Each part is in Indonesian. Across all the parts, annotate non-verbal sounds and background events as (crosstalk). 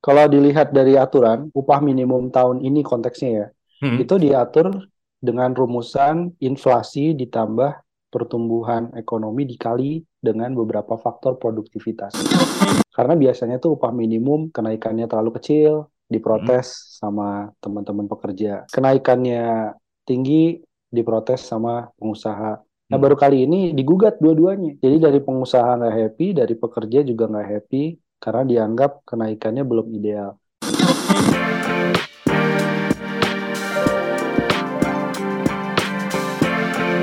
Kalau dilihat dari aturan, upah minimum tahun ini konteksnya ya, Hmm. itu diatur dengan rumusan inflasi ditambah pertumbuhan ekonomi dikali dengan beberapa faktor produktivitas. Karena biasanya tuh upah minimum kenaikannya terlalu kecil, diprotes sama teman-teman pekerja. Kenaikannya tinggi, diprotes sama pengusaha. Nah, Hmm. baru kali ini digugat dua-duanya. Jadi dari pengusaha nggak happy, dari pekerja juga nggak happy, karena dianggap kenaikannya belum ideal.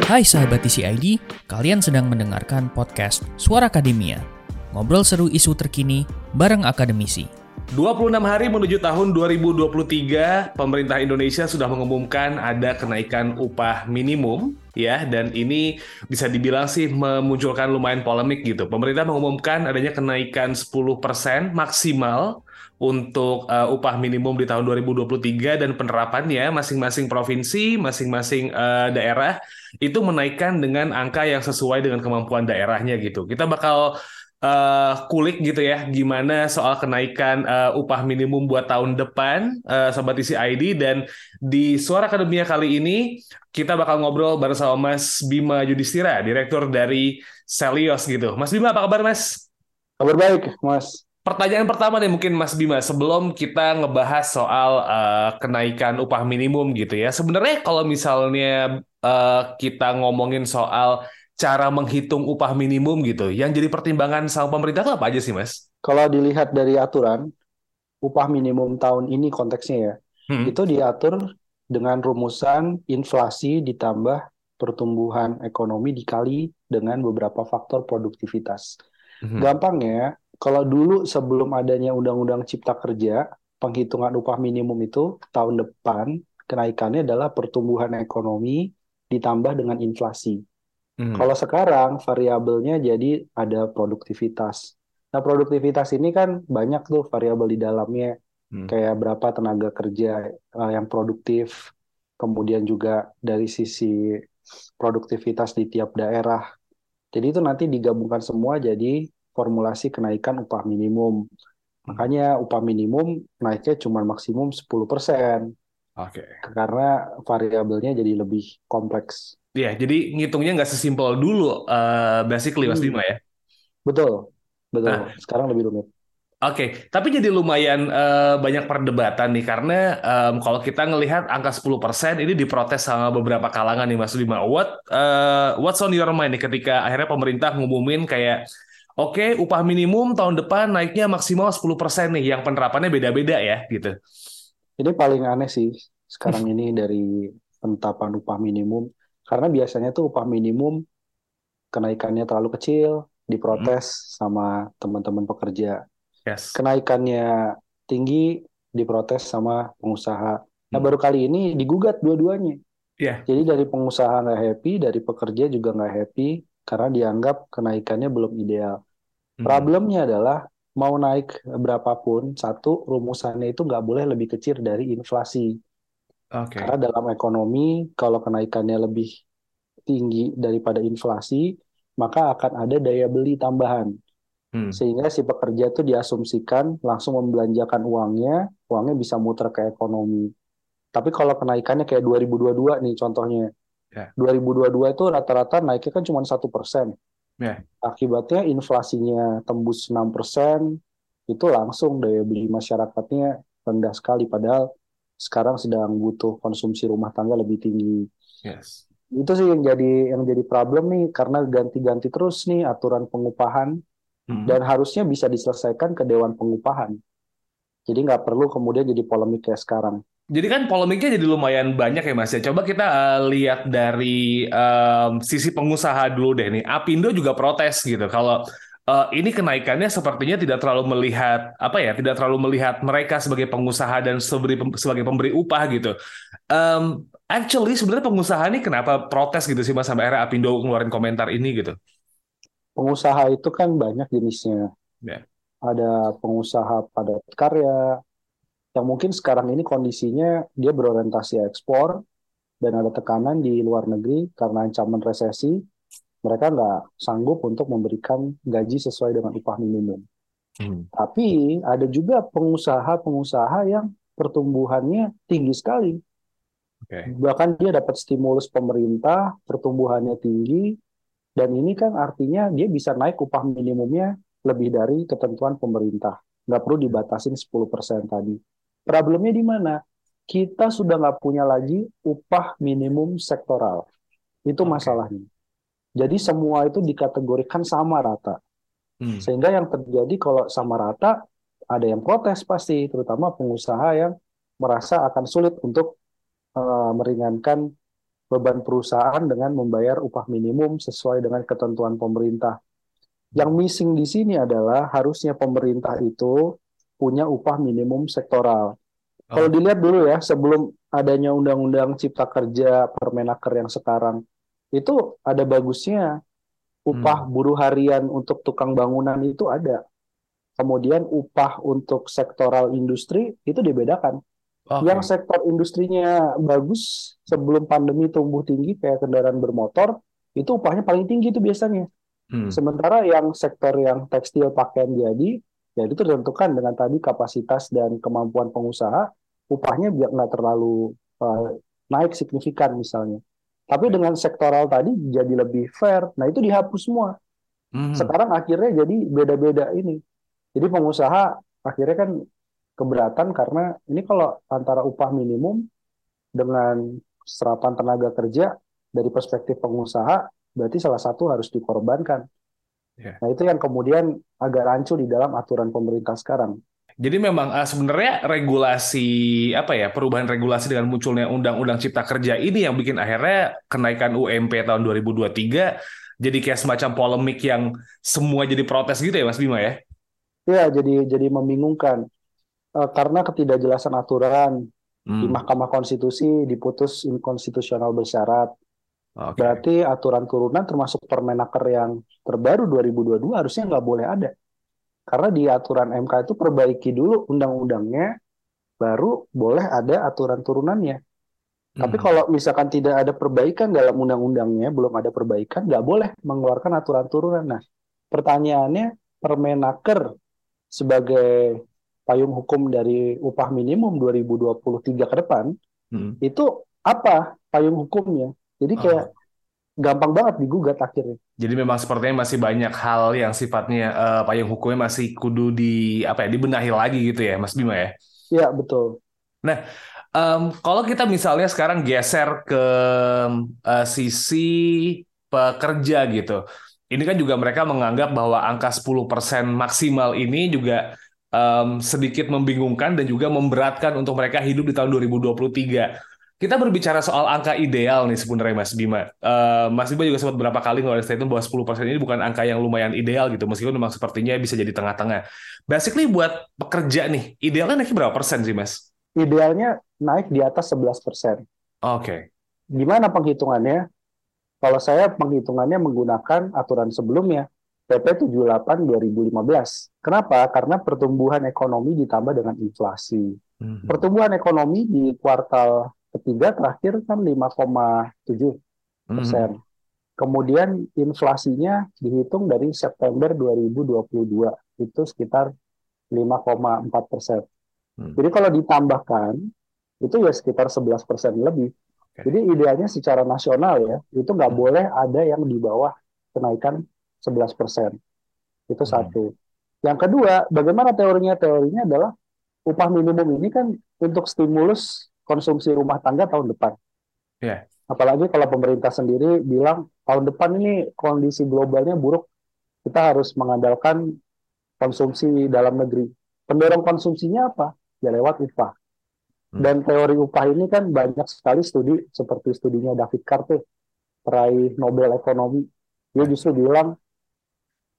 Hai sahabat TCID, kalian sedang mendengarkan podcast Suara Akademia. Ngobrol seru isu terkini bareng akademisi. 26 hari menuju tahun 2023, pemerintah Indonesia sudah mengumumkan ada kenaikan upah minimum ya dan ini bisa dibilang sih memunculkan lumayan polemik gitu. Pemerintah mengumumkan adanya kenaikan 10% maksimal untuk uh, upah minimum di tahun 2023 dan penerapannya masing-masing provinsi, masing-masing uh, daerah itu menaikkan dengan angka yang sesuai dengan kemampuan daerahnya gitu. Kita bakal uh, kulik gitu ya gimana soal kenaikan uh, upah minimum buat tahun depan uh, sobat isi ID dan di Suara Akademia kali ini kita bakal ngobrol bareng sama Mas Bima Yudhistira, direktur dari Selios gitu. Mas Bima apa kabar Mas? Kabar baik, Mas. Pertanyaan pertama nih mungkin Mas Bima sebelum kita ngebahas soal uh, kenaikan upah minimum gitu ya. Sebenarnya kalau misalnya uh, kita ngomongin soal cara menghitung upah minimum gitu, yang jadi pertimbangan sama pemerintah itu apa aja sih Mas? Kalau dilihat dari aturan, upah minimum tahun ini konteksnya ya, Hmm. itu diatur dengan rumusan inflasi ditambah pertumbuhan ekonomi dikali dengan beberapa faktor produktivitas. Mhm. Gampangnya, kalau dulu sebelum adanya Undang-Undang Cipta Kerja, penghitungan upah minimum itu tahun depan kenaikannya adalah pertumbuhan ekonomi ditambah dengan inflasi. Hmm. Kalau sekarang variabelnya jadi ada produktivitas. Nah, produktivitas ini kan banyak tuh variabel di dalamnya, Hmm. kayak berapa tenaga kerja eh, yang produktif, kemudian juga dari sisi produktivitas di tiap daerah. Jadi itu nanti digabungkan semua jadi formulasi kenaikan upah minimum. Makanya upah minimum naiknya cuma maksimum 10%, Oke. karena variabelnya jadi lebih kompleks. Iya, jadi ngitungnya nggak sesimpel dulu, uh, basically Mas Hmm. Bima ya. Betul, betul. Nah. Sekarang lebih rumit. Oke, tapi jadi lumayan eh, banyak perdebatan nih karena em, kalau kita ngelihat angka 10% ini diprotes sama beberapa kalangan nih Mas Bima. What eh, what's on your mind nih ketika akhirnya pemerintah ngumumin kayak oke upah minimum tahun depan naiknya maksimal 10% nih yang penerapannya beda-beda ya gitu. Ini paling aneh sih sekarang ini dari penetapan upah minimum. Karena biasanya tuh upah minimum kenaikannya terlalu kecil, diprotes sama teman-teman pekerja. Yes. Kenaikannya tinggi, diprotes sama pengusaha. Nah, Hmm. baru kali ini digugat dua-duanya. Iya. Jadi dari pengusaha nggak happy, dari pekerja juga nggak happy, karena dianggap kenaikannya belum ideal. Hmm. Problemnya adalah mau naik berapapun, satu rumusannya itu nggak boleh lebih kecil dari inflasi. Oke. Karena dalam ekonomi, kalau kenaikannya lebih tinggi daripada inflasi, maka akan ada daya beli tambahan. Hmm. Sehingga si pekerja itu diasumsikan langsung membelanjakan uangnya, uangnya bisa muter ke ekonomi. Tapi kalau kenaikannya kayak 2022 nih contohnya, Ya. 2022 itu rata-rata naiknya kan cuma satu persen. Ya. Akibatnya inflasinya tembus 6%, itu langsung daya beli masyarakatnya rendah sekali. Padahal sekarang sedang butuh konsumsi rumah tangga lebih tinggi. Yes. Itu sih yang jadi yang jadi problem nih karena ganti-ganti terus nih aturan pengupahan Hmm. dan harusnya bisa diselesaikan ke Dewan Pengupahan. Jadi nggak perlu kemudian jadi polemik kayak sekarang. Jadi kan polemiknya jadi lumayan banyak ya Mas ya. Coba kita eh, lihat dari em, sisi pengusaha dulu deh nih. Apindo juga protes gitu. Kalau eh, ini kenaikannya sepertinya tidak terlalu melihat apa ya, tidak terlalu melihat mereka sebagai pengusaha dan sebagai sebagai pemberi upah gitu. Em, actually sebenarnya pengusaha ini kenapa protes gitu sih Mas sampai akhirnya Apindo ngeluarin komentar ini gitu. Pengusaha itu kan banyak jenisnya. Ya. Ada pengusaha padat karya, yang mungkin sekarang ini kondisinya dia berorientasi ekspor, dan ada tekanan di luar negeri karena ancaman resesi, mereka nggak sanggup untuk memberikan gaji sesuai dengan upah minimum. Hmm. Tapi ada juga pengusaha-pengusaha yang pertumbuhannya tinggi sekali. Okay. Bahkan dia dapat stimulus pemerintah, pertumbuhannya tinggi, dan ini kan artinya dia bisa naik upah minimumnya lebih dari ketentuan pemerintah. Nggak perlu dibatasin 10% tadi. Problemnya di mana? Kita sudah nggak punya lagi upah minimum sektoral. Itu okay. masalahnya. Jadi semua itu dikategorikan sama rata. Hmm. Sehingga yang terjadi kalau sama rata, ada yang protes pasti, terutama pengusaha yang merasa akan sulit untuk uh, meringankan beban perusahaan dengan membayar upah minimum sesuai dengan ketentuan pemerintah. Yang missing di sini adalah harusnya pemerintah itu punya upah minimum sektoral. Oh. Kalau dilihat dulu ya, sebelum adanya Undang-Undang Cipta Kerja Permenaker yang sekarang, itu ada bagusnya upah hmm. buruh harian untuk tukang bangunan itu ada. Kemudian upah untuk sektoral industri itu dibedakan. Okay. Yang sektor industrinya bagus sebelum pandemi tumbuh tinggi kayak kendaraan bermotor itu upahnya paling tinggi itu biasanya. Hmm. Sementara yang sektor yang tekstil pakaian jadi ya itu ditentukan dengan tadi kapasitas dan kemampuan pengusaha upahnya biar nggak terlalu uh, naik signifikan misalnya. Tapi dengan sektoral tadi jadi lebih fair. Nah itu dihapus semua. Hmm. Sekarang akhirnya jadi beda-beda ini. Jadi pengusaha akhirnya kan keberatan karena ini kalau antara upah minimum dengan serapan tenaga kerja dari perspektif pengusaha berarti salah satu harus dikorbankan. Yeah. Nah itu yang kemudian agak rancu di dalam aturan pemerintah sekarang. Jadi memang uh, sebenarnya regulasi apa ya perubahan regulasi dengan munculnya Undang-Undang Cipta Kerja ini yang bikin akhirnya kenaikan UMP tahun 2023 jadi kayak semacam polemik yang semua jadi protes gitu ya Mas Bima ya? Iya jadi jadi membingungkan uh, karena ketidakjelasan aturan hmm. di Mahkamah Konstitusi diputus inkonstitusional bersyarat. Okay. Berarti aturan turunan termasuk Permenaker yang terbaru 2022 harusnya nggak boleh ada. Karena di aturan MK itu perbaiki dulu undang-undangnya, baru boleh ada aturan turunannya. Hmm. Tapi kalau misalkan tidak ada perbaikan dalam undang-undangnya, belum ada perbaikan, nggak boleh mengeluarkan aturan turunan. Nah, pertanyaannya, Permenaker sebagai payung hukum dari upah minimum 2023 ke depan, hmm. itu apa payung hukumnya? Jadi kayak oh gampang banget digugat akhirnya. Jadi memang sepertinya masih banyak hal yang sifatnya uh, payung hukumnya masih kudu di apa ya dibenahi lagi gitu ya, Mas Bima ya? Iya betul. Nah, um, kalau kita misalnya sekarang geser ke uh, sisi pekerja gitu, ini kan juga mereka menganggap bahwa angka 10% maksimal ini juga um, sedikit membingungkan dan juga memberatkan untuk mereka hidup di tahun 2023 kita berbicara soal angka ideal nih sebenarnya Mas Bima. Uh, Mas Bima juga sempat berapa kali ngeluarin statement bahwa 10% ini bukan angka yang lumayan ideal gitu, meskipun memang sepertinya bisa jadi tengah-tengah. Basically buat pekerja nih, idealnya naik berapa persen sih Mas? Idealnya naik di atas 11 persen. Oke. Okay. Gimana penghitungannya? Kalau saya penghitungannya menggunakan aturan sebelumnya, PP 78 2015. Kenapa? Karena pertumbuhan ekonomi ditambah dengan inflasi. Mm -hmm. Pertumbuhan ekonomi di kuartal ketiga terakhir kan 5,7 persen. Hmm. Kemudian inflasinya dihitung dari September 2022 itu sekitar 5,4 persen. Hmm. Jadi kalau ditambahkan itu ya sekitar 11 persen lebih. Okay. Jadi idealnya secara nasional ya itu nggak hmm. boleh ada yang di bawah kenaikan 11 persen. Itu hmm. satu. Yang kedua, bagaimana teorinya? Teorinya adalah upah minimum ini kan untuk stimulus konsumsi rumah tangga tahun depan. Yeah. Apalagi kalau pemerintah sendiri bilang tahun depan ini kondisi globalnya buruk, kita harus mengandalkan konsumsi dalam negeri. Pendorong konsumsinya apa? Ya lewat upah. Hmm. Dan teori upah ini kan banyak sekali studi seperti studinya David Carter, peraih Nobel ekonomi. Dia justru bilang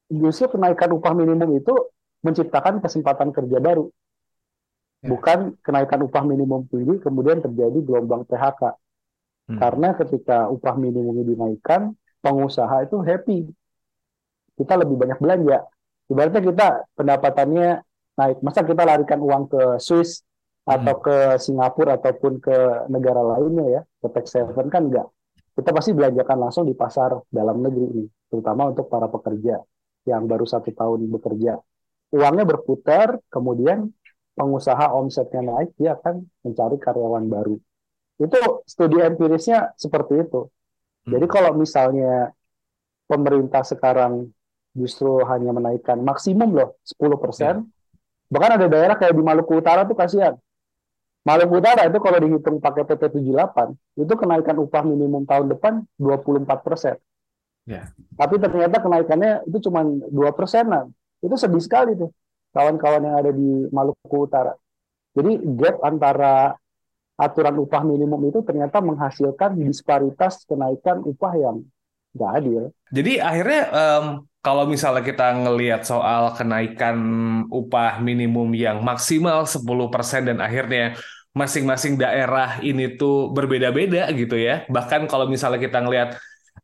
justru kenaikan upah minimum itu menciptakan kesempatan kerja baru. Ya. bukan kenaikan upah minimum tinggi kemudian terjadi gelombang PHK. Hmm. Karena ketika upah minimum dinaikkan, pengusaha itu happy. Kita lebih banyak belanja. Ibaratnya kita pendapatannya naik. Masa kita larikan uang ke Swiss hmm. atau ke Singapura ataupun ke negara lainnya ya, ke tax haven kan enggak. Kita pasti belanjakan langsung di pasar dalam negeri ini, terutama untuk para pekerja yang baru satu tahun bekerja. uangnya berputar, kemudian pengusaha omsetnya naik, dia akan mencari karyawan baru. Itu studi empirisnya seperti itu. Jadi Hmm. kalau misalnya pemerintah sekarang justru hanya menaikkan maksimum loh 10%, bahkan ada daerah kayak di Maluku Utara tuh kasihan. Maluku Utara itu kalau dihitung pakai PP 78, itu kenaikan upah minimum tahun depan 24%. Ya. Tapi ternyata kenaikannya itu cuma 2 persenan. Itu sedih sekali tuh kawan-kawan yang ada di Maluku Utara. Jadi gap antara aturan upah minimum itu ternyata menghasilkan disparitas kenaikan upah yang nggak adil. Jadi akhirnya em, kalau misalnya kita ngelihat soal kenaikan upah minimum yang maksimal 10% dan akhirnya masing-masing daerah ini tuh berbeda-beda gitu ya. Bahkan kalau misalnya kita ngelihat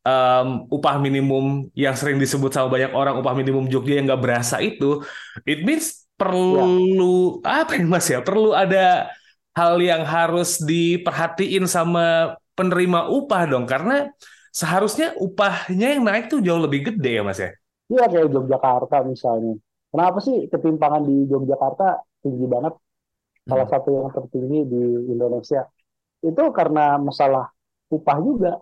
em, upah minimum yang sering disebut sama banyak orang upah minimum Jogja yang nggak berasa itu, it means perlu apa ya Mas ya? Perlu ada hal yang harus diperhatiin sama penerima upah dong karena seharusnya upahnya yang naik tuh jauh lebih gede ya Mas ya. Iya kayak Yogyakarta misalnya. Kenapa sih ketimpangan di Yogyakarta tinggi banget? Salah satu yang tertinggi di Indonesia. Itu karena masalah upah juga.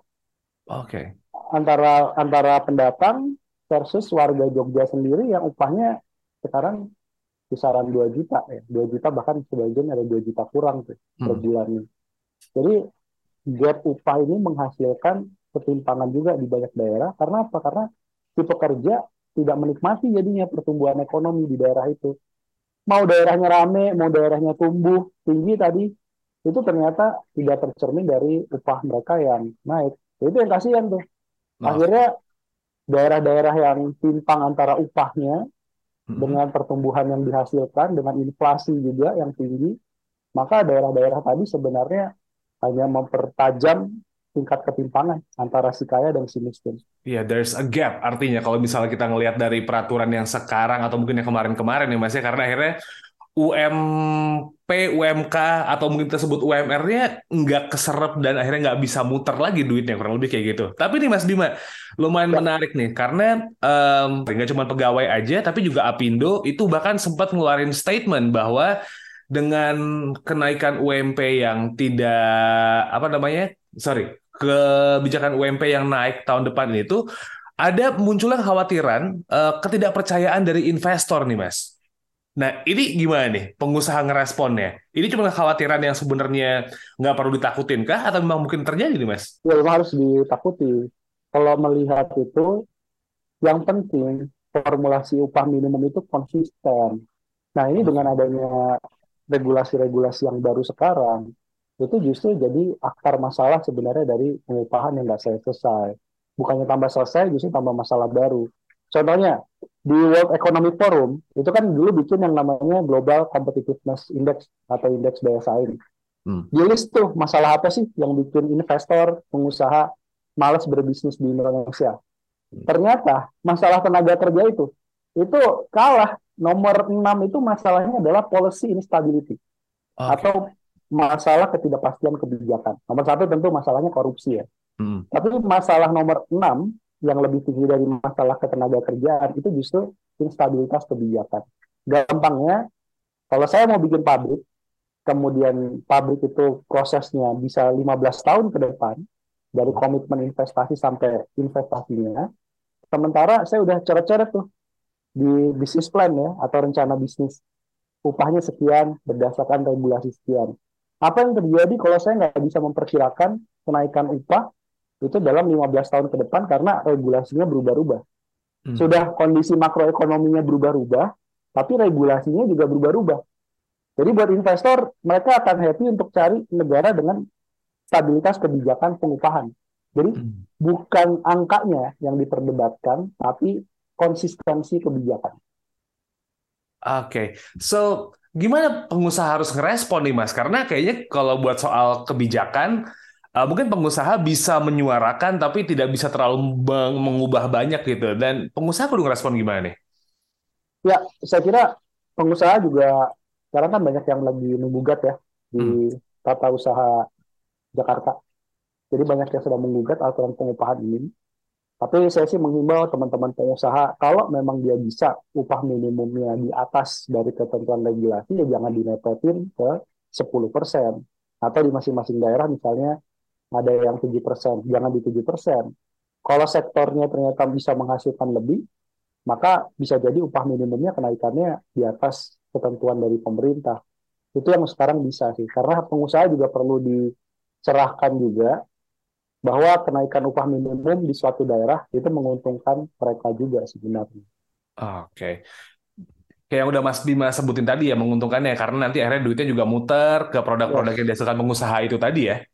Oke. Antara antara pendatang versus warga Jogja sendiri yang upahnya sekarang kisaran 2 juta ya. 2 juta bahkan sebagian ada 2 juta kurang tuh per Hmm. bulannya. Jadi gap upah ini menghasilkan ketimpangan juga di banyak daerah. Karena apa? Karena si pekerja tidak menikmati jadinya pertumbuhan ekonomi di daerah itu. Mau daerahnya rame, mau daerahnya tumbuh tinggi tadi, itu ternyata tidak tercermin dari upah mereka yang naik. Itu yang kasihan tuh. Nah, Akhirnya daerah-daerah yang timpang antara upahnya mm-mm. dengan pertumbuhan yang dihasilkan, dengan inflasi juga yang tinggi, maka daerah-daerah tadi sebenarnya hanya mempertajam tingkat ketimpangan antara si kaya dan si miskin. Iya, there's a gap artinya kalau misalnya kita ngelihat dari peraturan yang sekarang atau mungkin yang kemarin-kemarin ya Mas ya karena akhirnya UMP, UMK atau mungkin tersebut UMR-nya nggak keserap dan akhirnya nggak bisa muter lagi duitnya kurang lebih kayak gitu. Tapi nih Mas Bima lumayan Ya. menarik nih karena em, nggak cuma pegawai aja tapi juga Apindo itu bahkan sempat ngeluarin statement bahwa dengan kenaikan UMP yang tidak apa namanya sorry kebijakan UMP yang naik tahun depan ini tuh ada munculnya kekhawatiran eh, ketidakpercayaan dari investor nih mas. Nah ini gimana nih pengusaha ngeresponnya? Ini cuma kekhawatiran yang sebenarnya nggak perlu ditakutin kah atau memang mungkin terjadi nih mas? Ya memang harus ditakuti. Kalau melihat itu, yang penting formulasi upah minimum itu konsisten. Nah ini dengan adanya regulasi-regulasi yang baru sekarang, itu justru jadi akar masalah sebenarnya dari pengupahan yang nggak selesai. Bukannya tambah selesai, justru tambah masalah baru. Contohnya, di World Economic Forum, itu kan dulu bikin yang namanya Global Competitiveness Index atau indeks daya saing. Hmm. Di list tuh masalah apa sih yang bikin investor, pengusaha malas berbisnis di Indonesia. Ternyata masalah tenaga kerja itu, itu kalah. Nomor 6 itu masalahnya adalah policy instability Oke. atau masalah ketidakpastian kebijakan. Nomor satu tentu masalahnya korupsi ya. Hmm. Tapi masalah nomor 6 yang lebih tinggi dari masalah ketenaga kerjaan itu justru instabilitas kebijakan. Gampangnya, kalau saya mau bikin pabrik, kemudian pabrik itu prosesnya bisa 15 tahun ke depan, dari komitmen investasi sampai investasinya, sementara saya udah coret-coret tuh di bisnis plan ya, atau rencana bisnis. Upahnya sekian, berdasarkan regulasi sekian. Apa yang terjadi kalau saya nggak bisa memperkirakan kenaikan upah itu dalam 15 tahun ke depan karena regulasinya berubah-ubah. Hmm. Sudah kondisi makroekonominya berubah-ubah, tapi regulasinya juga berubah-ubah. Jadi buat investor, mereka akan happy untuk cari negara dengan stabilitas kebijakan pengupahan. Jadi Hmm. bukan angkanya yang diperdebatkan, tapi konsistensi kebijakan. Oke, so gimana pengusaha harus ngerespon nih Mas? Karena kayaknya kalau buat soal kebijakan, uh, mungkin pengusaha bisa menyuarakan tapi tidak bisa terlalu meng- mengubah banyak gitu. Dan pengusaha perlu ngerespon gimana nih? Ya, saya kira pengusaha juga sekarang kan banyak yang lagi menggugat ya di tata usaha Jakarta. Jadi banyak yang sedang menggugat aturan pengupahan ini. Tapi saya sih menghimbau teman-teman pengusaha, kalau memang dia bisa upah minimumnya di atas dari ketentuan regulasi, ya jangan dinepetin ke 10%. Atau di masing-masing daerah misalnya ada yang 7%, jangan di 7%. Kalau sektornya ternyata bisa menghasilkan lebih, maka bisa jadi upah minimumnya kenaikannya di atas ketentuan dari pemerintah. Itu yang sekarang bisa sih, karena pengusaha juga perlu dicerahkan juga bahwa kenaikan upah minimum di suatu daerah itu menguntungkan mereka juga sebenarnya. Oke. Okay. Kayak yang udah Mas Bima sebutin tadi ya menguntungkannya karena nanti akhirnya duitnya juga muter ke produk-produk yang dihasilkan pengusaha itu tadi ya.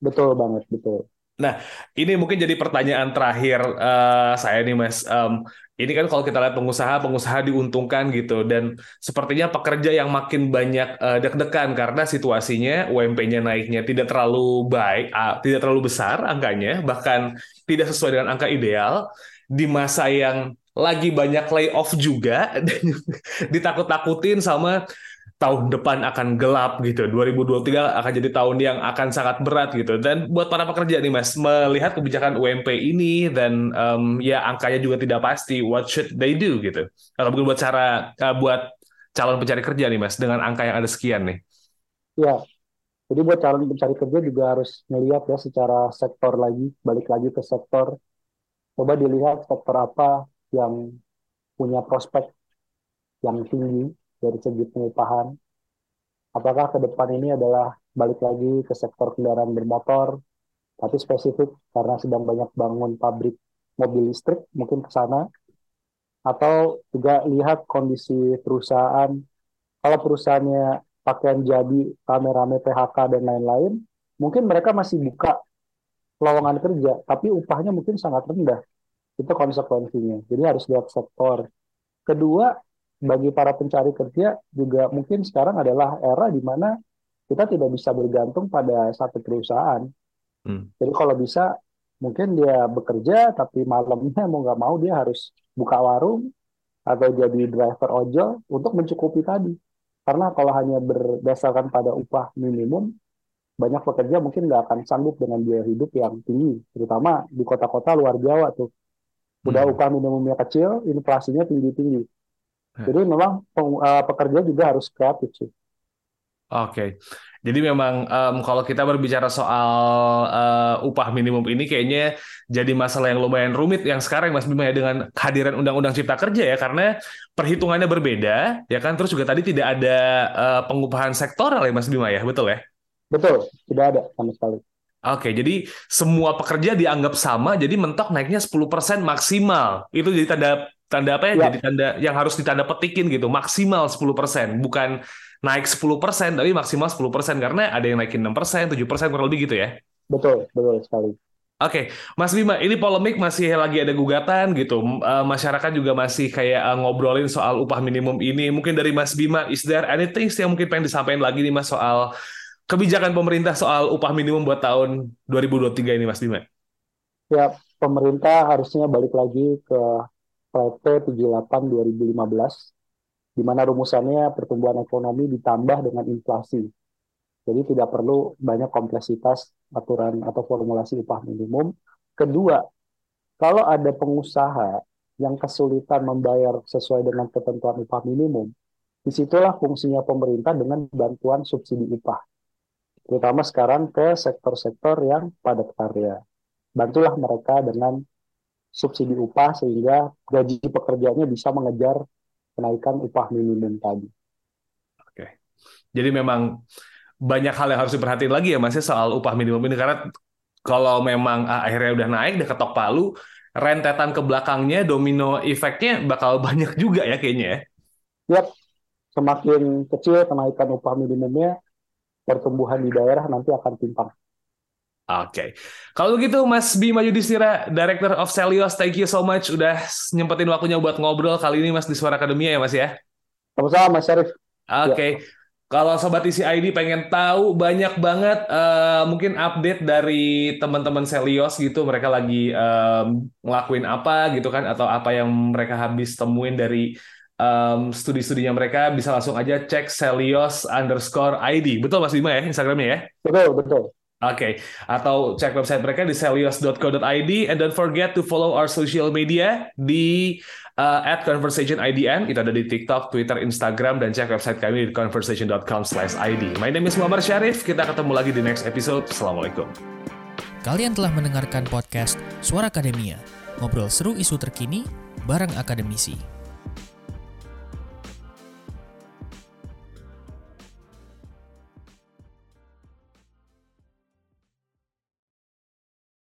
Betul banget, betul. Nah, ini mungkin jadi pertanyaan terakhir uh, saya nih Mas. Um, ini kan kalau kita lihat pengusaha, pengusaha diuntungkan gitu dan sepertinya pekerja yang makin banyak uh, deg-degan karena situasinya UMP-nya naiknya tidak terlalu baik, uh, tidak terlalu besar angkanya, bahkan tidak sesuai dengan angka ideal di masa yang lagi banyak layoff juga (laughs) ditakut-takutin sama tahun depan akan gelap gitu. 2023 akan jadi tahun yang akan sangat berat gitu. Dan buat para pekerja nih Mas, melihat kebijakan UMP ini dan um, ya angkanya juga tidak pasti, what should they do gitu. Kalau buat cara uh, buat calon pencari kerja nih Mas dengan angka yang ada sekian nih. Ya. Jadi buat calon pencari kerja juga harus melihat ya secara sektor lagi, balik lagi ke sektor. Coba dilihat sektor apa yang punya prospek yang tinggi dari segi pengupahan. Apakah ke depan ini adalah balik lagi ke sektor kendaraan bermotor, tapi spesifik karena sedang banyak bangun pabrik mobil listrik, mungkin ke sana. Atau juga lihat kondisi perusahaan, kalau perusahaannya pakaian jadi, rame-rame PHK dan lain-lain, mungkin mereka masih buka lowongan kerja, tapi upahnya mungkin sangat rendah. Itu konsekuensinya. Jadi harus lihat sektor. Kedua, bagi para pencari kerja juga mungkin sekarang adalah era di mana kita tidak bisa bergantung pada satu perusahaan. Hmm. Jadi kalau bisa mungkin dia bekerja tapi malamnya mau nggak mau dia harus buka warung atau jadi driver ojol untuk mencukupi tadi. Karena kalau hanya berdasarkan pada upah minimum, banyak pekerja mungkin nggak akan sanggup dengan biaya hidup yang tinggi, terutama di kota-kota luar Jawa tuh. Udah hmm. upah minimumnya kecil, inflasinya tinggi-tinggi. Hmm. Jadi memang uh, pekerja juga harus kreatif sih. Oke, okay. jadi memang um, kalau kita berbicara soal uh, upah minimum ini kayaknya jadi masalah yang lumayan rumit yang sekarang Mas Bima ya dengan kehadiran Undang-Undang Cipta Kerja ya karena perhitungannya berbeda ya kan terus juga tadi tidak ada uh, pengupahan sektoral ya Mas Bima ya betul ya? Betul, tidak ada sama sekali. Oke, jadi semua pekerja dianggap sama, jadi mentok naiknya 10% maksimal. Itu jadi tanda tanda apa ya? ya. Jadi tanda yang harus ditanda petikin gitu, maksimal 10%, bukan naik 10% tapi maksimal 10% karena ada yang naikin 6%, 7% kurang lebih gitu ya. Betul, betul sekali. Oke. Mas Bima, ini polemik masih lagi ada gugatan gitu. Uh, masyarakat juga masih kayak uh, ngobrolin soal upah minimum ini. Mungkin dari Mas Bima, is there anything yang mungkin pengen disampaikan lagi nih Mas soal kebijakan pemerintah soal upah minimum buat tahun 2023 ini Mas Bima? Ya, pemerintah harusnya balik lagi ke PP 78 2015 di mana rumusannya pertumbuhan ekonomi ditambah dengan inflasi. Jadi tidak perlu banyak kompleksitas aturan atau formulasi upah minimum. Kedua, kalau ada pengusaha yang kesulitan membayar sesuai dengan ketentuan upah minimum, di situlah fungsinya pemerintah dengan bantuan subsidi upah. Terutama sekarang ke sektor-sektor yang padat karya. Bantulah mereka dengan subsidi upah sehingga gaji pekerjaannya bisa mengejar kenaikan upah minimum tadi. Oke. Jadi memang banyak hal yang harus diperhatiin lagi ya Mas ya soal upah minimum ini karena kalau memang ah, akhirnya udah naik udah ketok palu rentetan ke belakangnya domino efeknya bakal (laughs) banyak juga ya kayaknya ya. Yap. Semakin kecil kenaikan upah minimumnya pertumbuhan di daerah nanti akan timpang. Oke, okay. kalau begitu Mas Bima Yudhistira, Director of Celios, thank you so much udah nyempetin waktunya buat ngobrol kali ini Mas di Suara Akademia ya Mas ya. Sama-sama Mas Syarif. Oke, okay. ya. kalau Sobat Isi ID pengen tahu banyak banget uh, mungkin update dari teman-teman Celios gitu, mereka lagi um, ngelakuin apa gitu kan, atau apa yang mereka habis temuin dari um, studi-studinya mereka, bisa langsung aja cek Celios underscore ID. Betul Mas Bima ya Instagramnya ya? Betul, betul. Oke, okay. atau cek website mereka di celios.co.id and don't forget to follow our social media di uh, at conversationidn. Itu ada di TikTok, Twitter, Instagram, dan cek website kami di conversation.com/id. My name is Muhammad Syarif. Kita ketemu lagi di next episode. Assalamualaikum. Kalian telah mendengarkan podcast Suara Akademia, ngobrol seru isu terkini bareng akademisi.